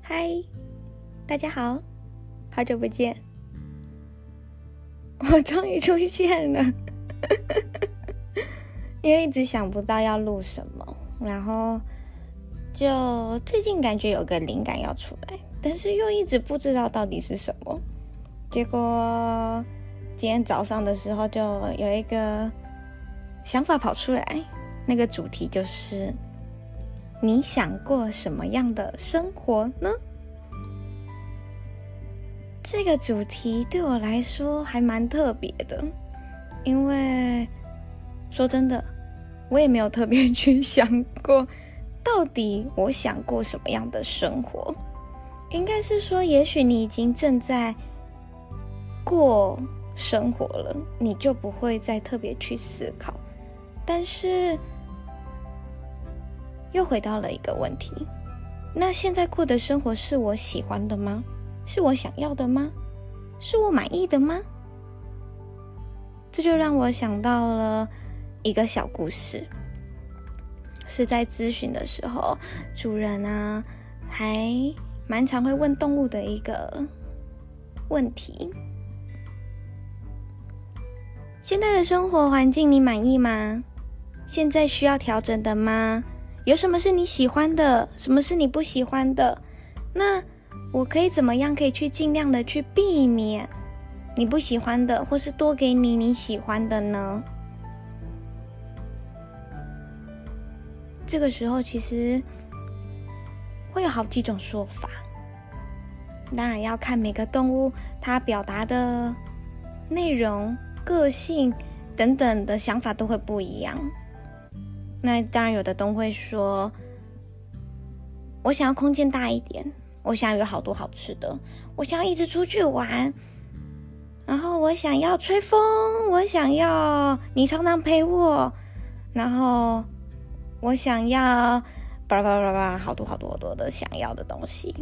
嗨，大家好，好久不见，我终于出现了，因为一直想不到要录什么，然后就最近感觉有个灵感要出来，但是又一直不知道到底是什么，结果今天早上的时候就有一个想法跑出来，那个主题就是。你想过什么样的生活呢？这个主题对我来说还蛮特别的，因为说真的，我也没有特别去想过，到底我想过什么样的生活。应该是说，也许你已经正在过生活了，你就不会再特别去思考，但是。又回到了一个问题，那现在过的生活是我喜欢的吗？是我想要的吗？是我满意的吗？这就让我想到了一个小故事，是在咨询的时候，主人啊还蛮常会问动物的一个问题：现在的生活环境你满意吗？现在需要调整的吗？有什么是你喜欢的？什么是你不喜欢的？那我可以怎么样可以去尽量的去避免你不喜欢的，或是多给你你喜欢的呢？这个时候其实会有好几种说法，当然要看每个动物它表达的内容、个性等等的想法都会不一样。那当然，有的都会说：“我想要空间大一点，我想要有好多好吃的，我想要一直出去玩，然后我想要吹风，我想要你常常陪我，然后我想要巴拉巴拉巴拉好多好多好多的想要的东西。”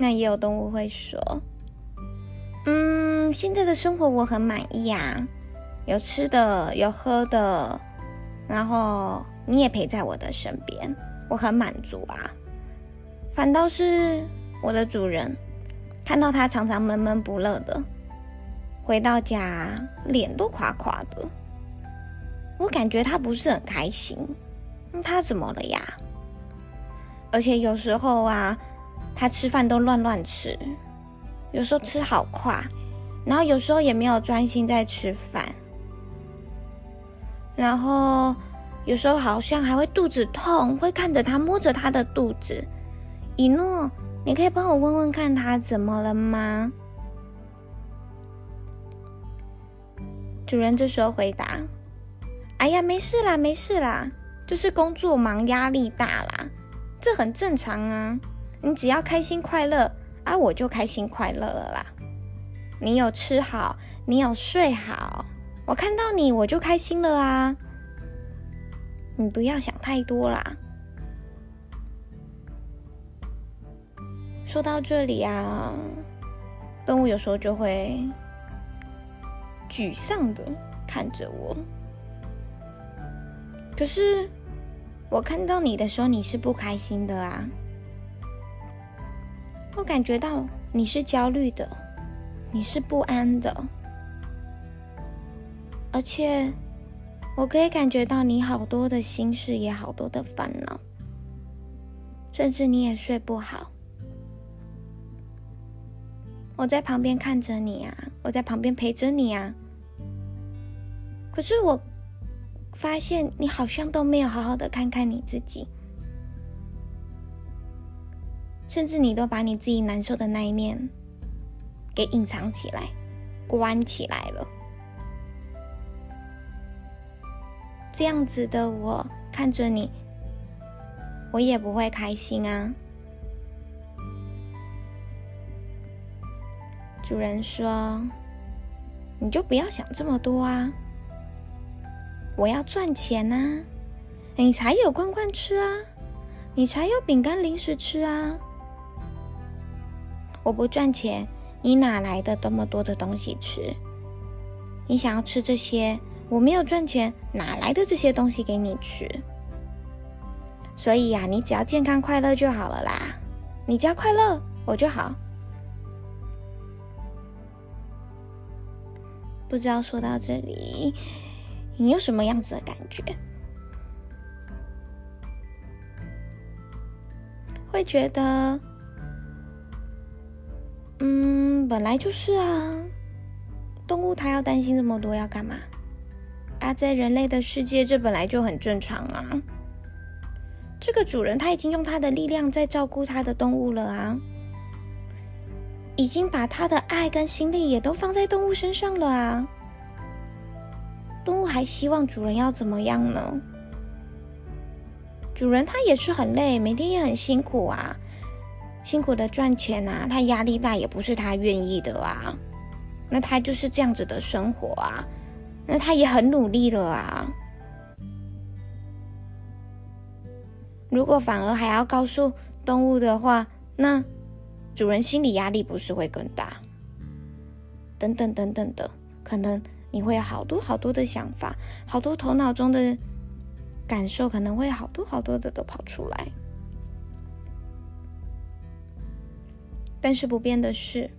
那也有动物会说：“嗯，现在的生活我很满意呀，有吃的，有喝的。”然后你也陪在我的身边，我很满足啊。反倒是我的主人，看到他常常闷闷不乐的，回到家脸都垮垮的，我感觉他不是很开心。他怎么了呀？而且有时候啊，他吃饭都乱乱吃，有时候吃好快，然后有时候也没有专心在吃饭。然后有时候好像还会肚子痛，会看着他摸着他的肚子。以诺，你可以帮我问问看他怎么了吗？主人这时候回答：“哎呀，没事啦，没事啦，就是工作忙，压力大啦，这很正常啊。你只要开心快乐啊，我就开心快乐了啦。你有吃好，你有睡好。”我看到你，我就开心了啊！你不要想太多啦。说到这里啊，动物有时候就会沮丧的看着我。可是我看到你的时候，你是不开心的啊。我感觉到你是焦虑的，你是不安的。而且，我可以感觉到你好多的心事，也好多的烦恼，甚至你也睡不好。我在旁边看着你啊，我在旁边陪着你啊。可是我发现你好像都没有好好的看看你自己，甚至你都把你自己难受的那一面给隐藏起来、关起来了。这样子的我看着你，我也不会开心啊。主人说：“你就不要想这么多啊，我要赚钱啊，你才有罐罐吃啊，你才有饼干零食吃啊。我不赚钱，你哪来的这么多的东西吃？你想要吃这些？”我没有赚钱，哪来的这些东西给你吃？所以呀，你只要健康快乐就好了啦。你只要快乐，我就好。不知道说到这里，你有什么样子的感觉？会觉得，嗯，本来就是啊，动物它要担心这么多要干嘛？啊，在人类的世界，这本来就很正常啊。这个主人他已经用他的力量在照顾他的动物了啊，已经把他的爱跟心力也都放在动物身上了啊。动物还希望主人要怎么样呢？主人他也是很累，每天也很辛苦啊，辛苦的赚钱啊，他压力大也不是他愿意的啊。那他就是这样子的生活啊，那他也很努力了啊。如果反而还要告诉动物的话，那主人心理压力不是会更大？等等等等的，可能你会有好多好多的想法，好多头脑中的感受，可能会好多好多的都跑出来。但是不变的是，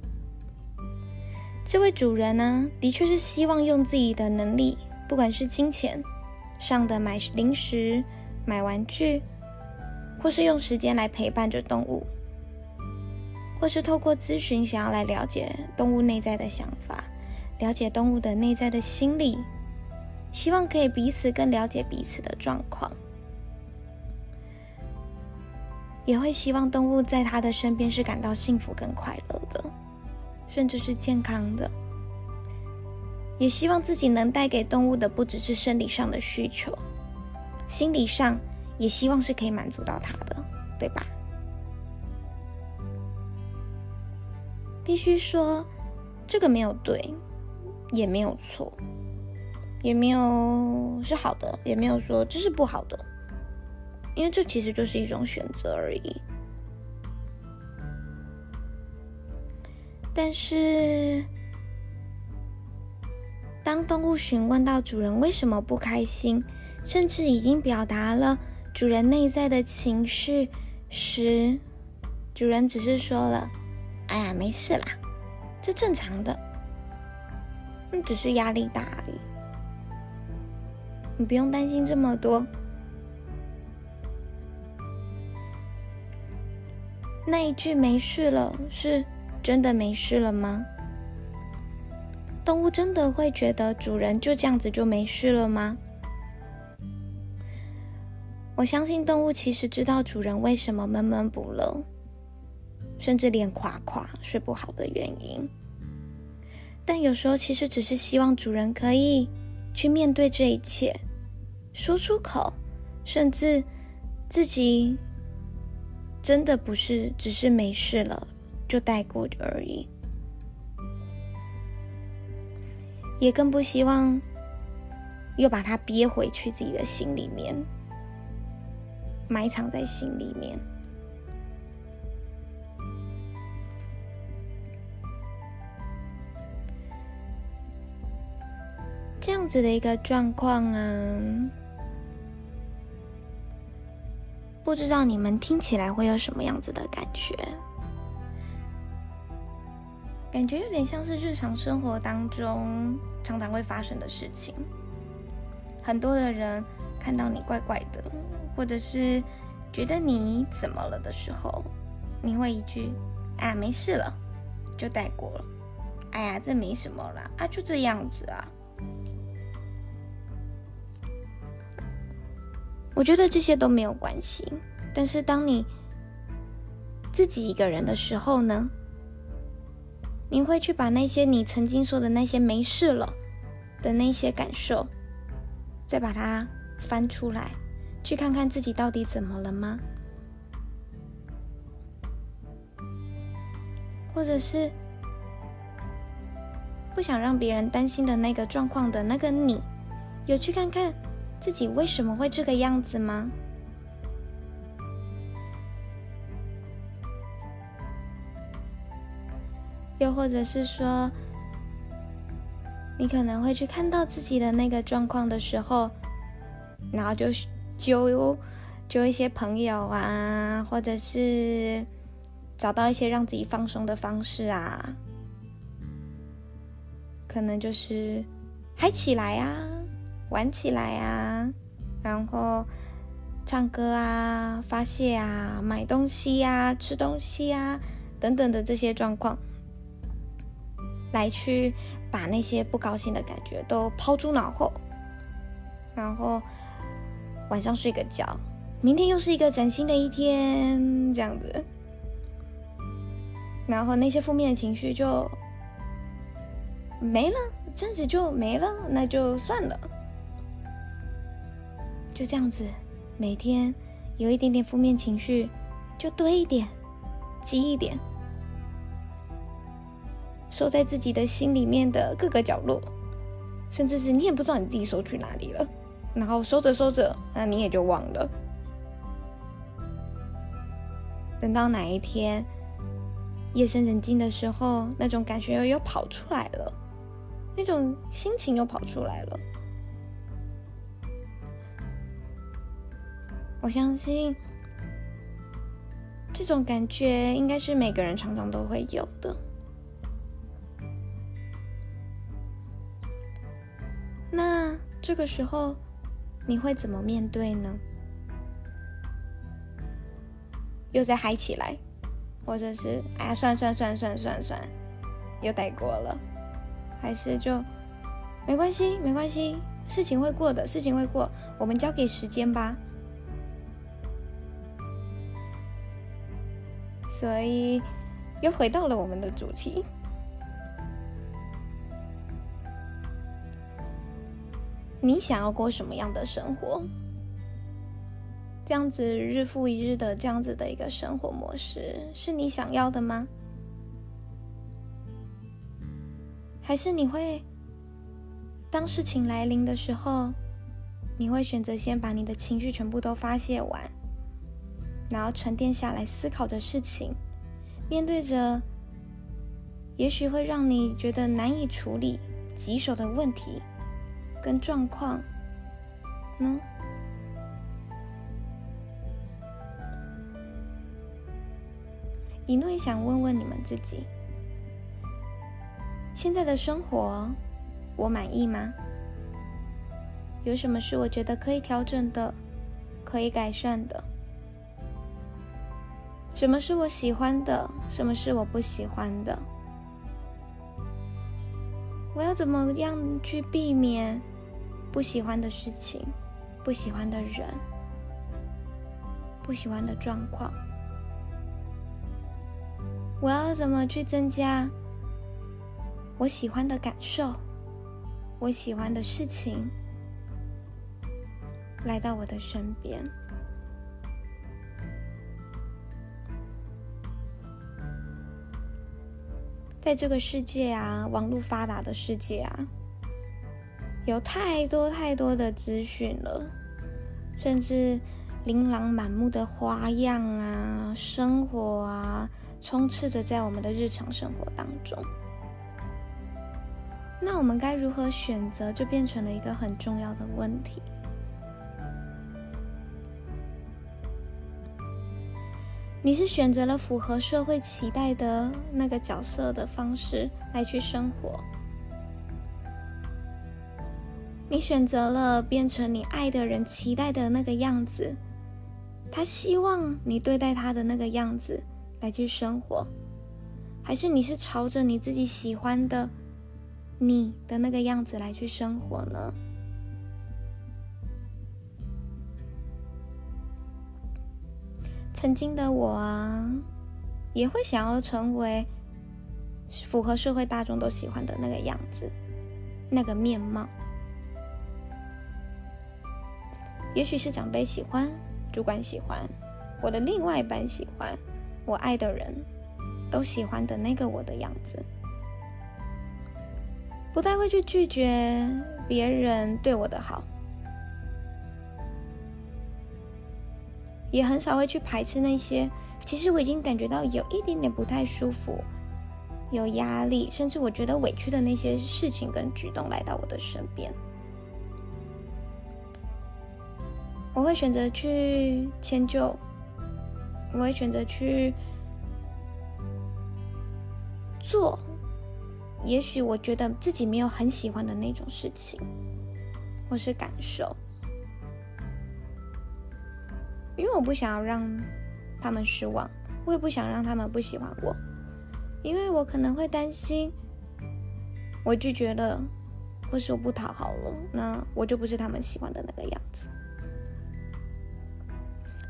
这位主人呢，的确是希望用自己的能力，不管是金钱上的买零食、买玩具。或是用时间来陪伴着动物，或是透过咨询想要来了解动物内在的想法，了解动物的内在的心理，希望可以彼此更了解彼此的状况，也会希望动物在他的身边是感到幸福跟快乐的，甚至是健康的，也希望自己能带给动物的不只是生理上的需求，心理上。也希望是可以满足到它的，对吧？必须说，这个没有对，也没有错，也没有是好的，也没有说这是不好的，因为这其实就是一种选择而已。但是，当动物询问到主人为什么不开心，甚至已经表达了。主人内在的情绪时，主人只是说了：“哎呀，没事啦，这正常的，那只是压力大而已，你不用担心这么多。”那一句“没事了”是真的没事了吗？动物真的会觉得主人就这样子就没事了吗？我相信动物其实知道主人为什么闷闷不乐，甚至连垮垮睡不好的原因。但有时候其实只是希望主人可以去面对这一切，说出口，甚至自己真的不是只是没事了就带过而已，也更不希望又把它憋回去自己的心里面。埋藏在心里面，这样子的一个状况啊，不知道你们听起来会有什么样子的感觉？感觉有点像是日常生活当中常常会发生的事情，很多的人看到你怪怪的。或者是觉得你怎么了的时候，你会一句“啊，没事了”，就带过了。哎呀，这没什么啦，啊，就这样子啊。我觉得这些都没有关系。但是当你自己一个人的时候呢，你会去把那些你曾经说的那些“没事了”的那些感受，再把它翻出来。去看看自己到底怎么了吗？或者是不想让别人担心的那个状况的那个你，有去看看自己为什么会这个样子吗？又或者是说，你可能会去看到自己的那个状况的时候，然后就。揪交一些朋友啊，或者是找到一些让自己放松的方式啊，可能就是嗨起来啊，玩起来啊，然后唱歌啊，发泄啊，买东西啊，吃东西啊，等等的这些状况，来去把那些不高兴的感觉都抛诸脑后，然后晚上睡个觉。明天又是一个崭新的一天，这样子，然后那些负面的情绪就没了，这样子就没了，那就算了，就这样子，每天有一点点负面情绪，就堆一点，积一点，收在自己的心里面的各个角落，甚至是你也不知道你自己收去哪里了，然后收着收着，那你也就忘了。等到哪一天夜深人静的时候，那种感觉又又跑出来了，那种心情又跑出来了。我相信这种感觉应该是每个人常常都会有的。那这个时候你会怎么面对呢？又再嗨起来，或者是哎呀，算算算算算算，又带过了，还是就没关系，没关系，事情会过的，事情会过，我们交给时间吧。所以又回到了我们的主题，你想要过什么样的生活？这样子日复一日的这样子的一个生活模式，是你想要的吗？还是你会当事情来临的时候，你会选择先把你的情绪全部都发泄完，然后沉淀下来思考着事情，面对着也许会让你觉得难以处理、棘手的问题跟状况呢？一诺也想问问你们自己：现在的生活，我满意吗？有什么是我觉得可以调整的、可以改善的？什么是我喜欢的？什么是我不喜欢的？我要怎么样去避免不喜欢的事情、不喜欢的人、不喜欢的状况？我要怎么去增加我喜欢的感受，我喜欢的事情来到我的身边？在这个世界啊，网络发达的世界啊，有太多太多的资讯了，甚至琳琅满目的花样啊，生活啊。充斥着在我们的日常生活当中，那我们该如何选择，就变成了一个很重要的问题。你是选择了符合社会期待的那个角色的方式来去生活，你选择了变成你爱的人期待的那个样子，他希望你对待他的那个样子。来去生活，还是你是朝着你自己喜欢的你的那个样子来去生活呢？曾经的我啊，也会想要成为符合社会大众都喜欢的那个样子，那个面貌。也许是长辈喜欢，主管喜欢，我的另外一半喜欢。我爱的人都喜欢的那个我的样子，不太会去拒绝别人对我的好，也很少会去排斥那些其实我已经感觉到有一点点不太舒服、有压力，甚至我觉得委屈的那些事情跟举动来到我的身边。我会选择去迁就，我会选择去做，也许我觉得自己没有很喜欢的那种事情，或是感受，因为我不想要让他们失望，我也不想让他们不喜欢我，因为我可能会担心，我拒绝了，或是我不讨好了，那我就不是他们喜欢的那个样子。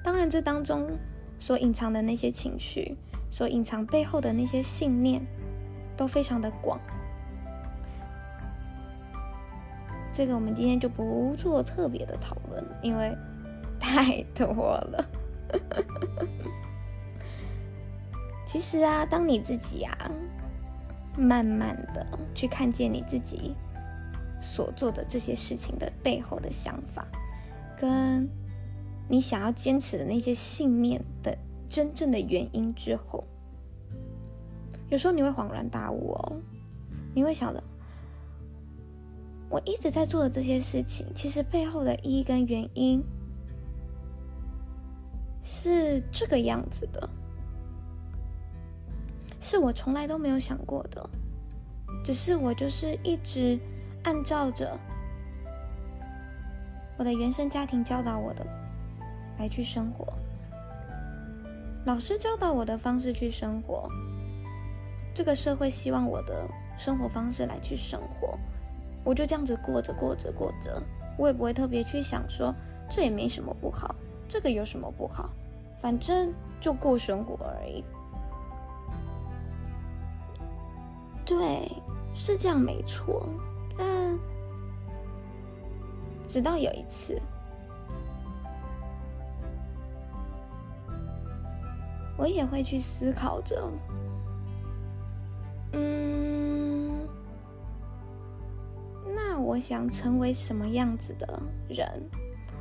当然，这当中所隐藏的那些情绪，所隐藏背后的那些信念，都非常的广。这个我们今天就不做特别的讨论，因为太多了。其实啊，当你自己啊，慢慢的去看见你自己所做的这些事情的背后的想法，跟你想要坚持的那些信念的真正的原因之后，有时候你会恍然大悟哦，你会想着，我一直在做的这些事情，其实背后的意义跟原因是这个样子的，是我从来都没有想过的，只是我就是一直按照着我的原生家庭教导我的。来去生活，老师教导我的方式去生活，这个社会希望我的生活方式来去生活，我就这样子过着过着过着，我也不会特别去想说这也没什么不好，这个有什么不好，反正就过生活而已。对，是这样没错，但直到有一次。我也会去思考着，嗯，那我想成为什么样子的人？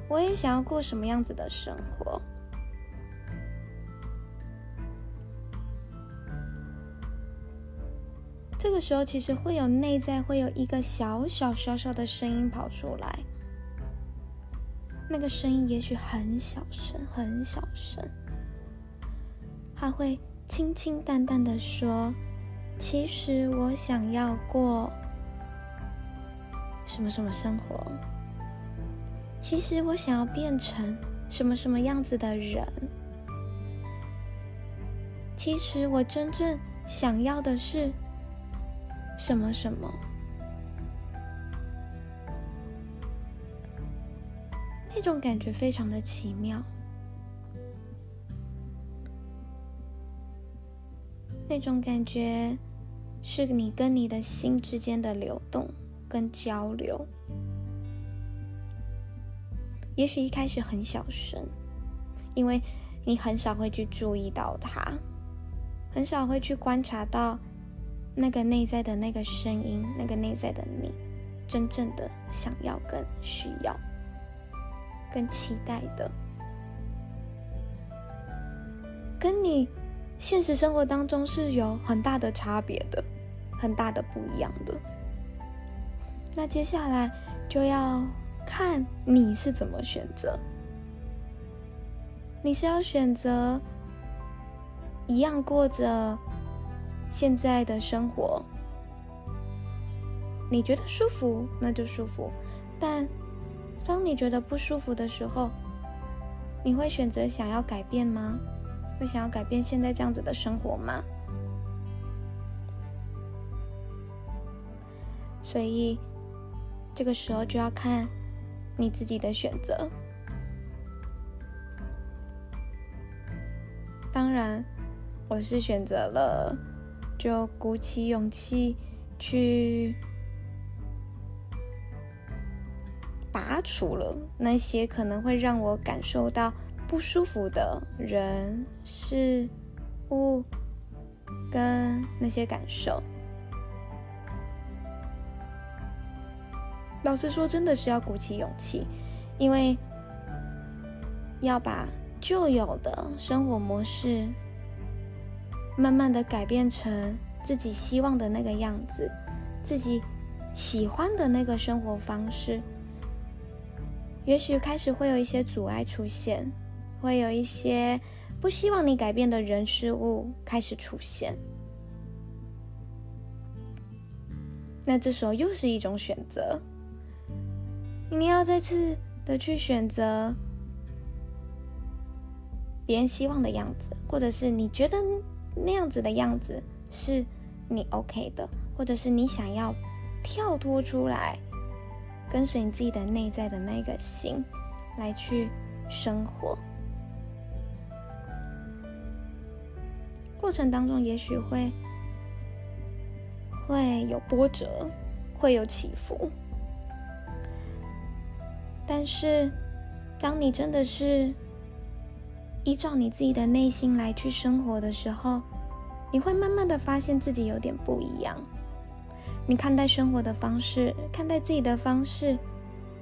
我也想要过什么样子的生活？这个时候，其实会有内在会有一个小小小小的声音跑出来，那个声音也许很小声，很小声。他会清清淡淡的说：“其实我想要过什么什么生活。其实我想要变成什么什么样子的人。其实我真正想要的是什么什么。那种感觉非常的奇妙。”那种感觉，是你跟你的心之间的流动跟交流。也许一开始很小声，因为你很少会去注意到它，很少会去观察到那个内在的那个声音，那个内在的你，真正的想要跟需要，跟期待的，跟你。现实生活当中是有很大的差别的，很大的不一样的。那接下来就要看你是怎么选择。你是要选择一样过着现在的生活，你觉得舒服，那就舒服。但当你觉得不舒服的时候，你会选择想要改变吗？会想要改变现在这样子的生活吗？所以这个时候就要看你自己的选择。当然，我是选择了就鼓起勇气去拔除了那些可能会让我感受到。不舒服的人、事、物，跟那些感受，老实说，真的是要鼓起勇气，因为要把旧有的生活模式，慢慢的改变成自己希望的那个样子，自己喜欢的那个生活方式。也许开始会有一些阻碍出现，会有一些不希望你改变的人事物开始出现。那这时候又是一种选择，你要再次的去选择别人希望的样子，或者是你觉得那样子的样子是你 OK 的，或者是你想要跳脱出来，跟随你自己的内在的那个心来去生活。过程当中也许会。会有波折，会有起伏，但是，当你真的是依照你自己的内心来去生活的时候，你会慢慢的发现自己有点不一样。你看待生活的方式，看待自己的方式，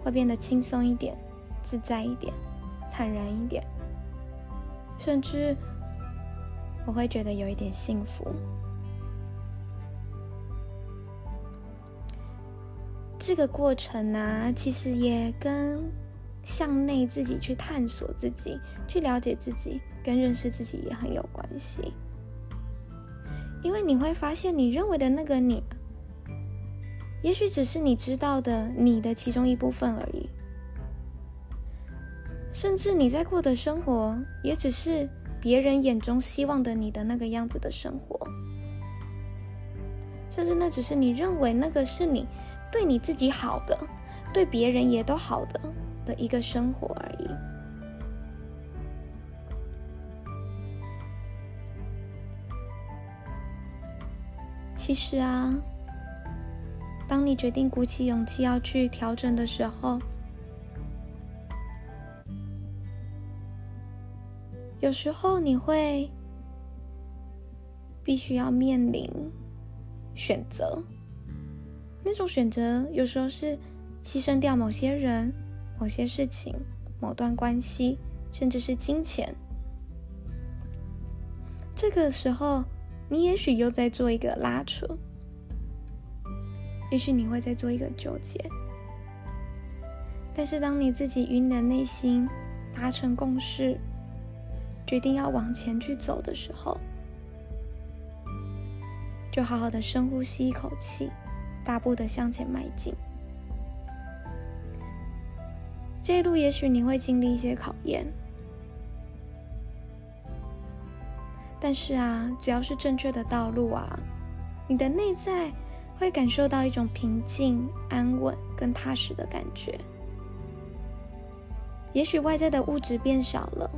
会变得轻松一点，自在一点，坦然一点，甚至我会觉得有一点幸福。这个过程呢、其实也跟向内自己去探索自己、去了解自己、跟认识自己也很有关系。因为你会发现，你认为的那个你，也许只是你知道的你的其中一部分而已。甚至你在过的生活，也只是别人眼中希望的你的那个样子的生活。甚至那只是你认为那个是你。对你自己好的，对别人也都好的的一个生活而已。其实啊，当你决定鼓起勇气要去调整的时候，有时候你会必须要面临选择。那种选择有时候是牺牲掉某些人、某些事情、某段关系，甚至是金钱。这个时候，你也许又在做一个拉扯，也许你会在做一个纠结。但是，当你自己与你的内心达成共识，决定要往前去走的时候，就好好的深呼吸一口气。大步的向前迈进，这一路也许你会经历一些考验，但是啊，只要是正确的道路啊，你的内在会感受到一种平静、安稳跟踏实的感觉。也许外在的物质变少了，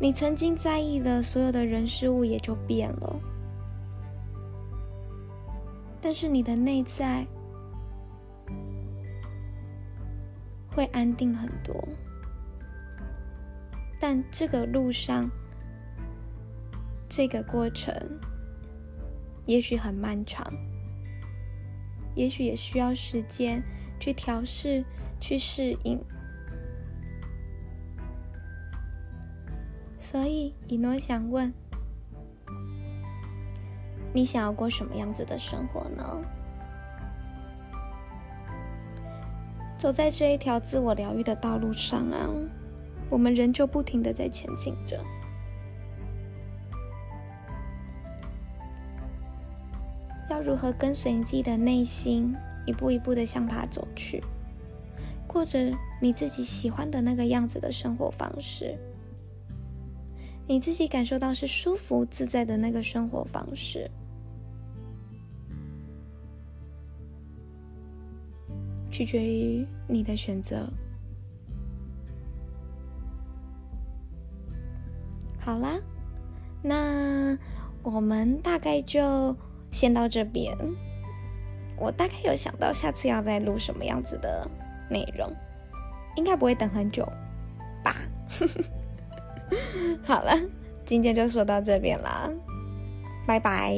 你曾经在意的所有的人事物也就变了。但是你的内在会安定很多，但这个路上，这个过程也许很漫长，也许也需要时间去调试、去适应。所以，以诺想问。你想要过什么样子的生活呢？走在这一条自我疗愈的道路上啊，我们仍旧不停的在前进着。要如何跟随你自己的内心，一步一步的向它走去，过着你自己喜欢的那个样子的生活方式，你自己感受到是舒服自在的那个生活方式。取决于你的选择。好啦，那我们大概就先到这边。我大概有想到下次要再录什么样子的内容，应该不会等很久吧？好了，今天就说到这边了，拜拜。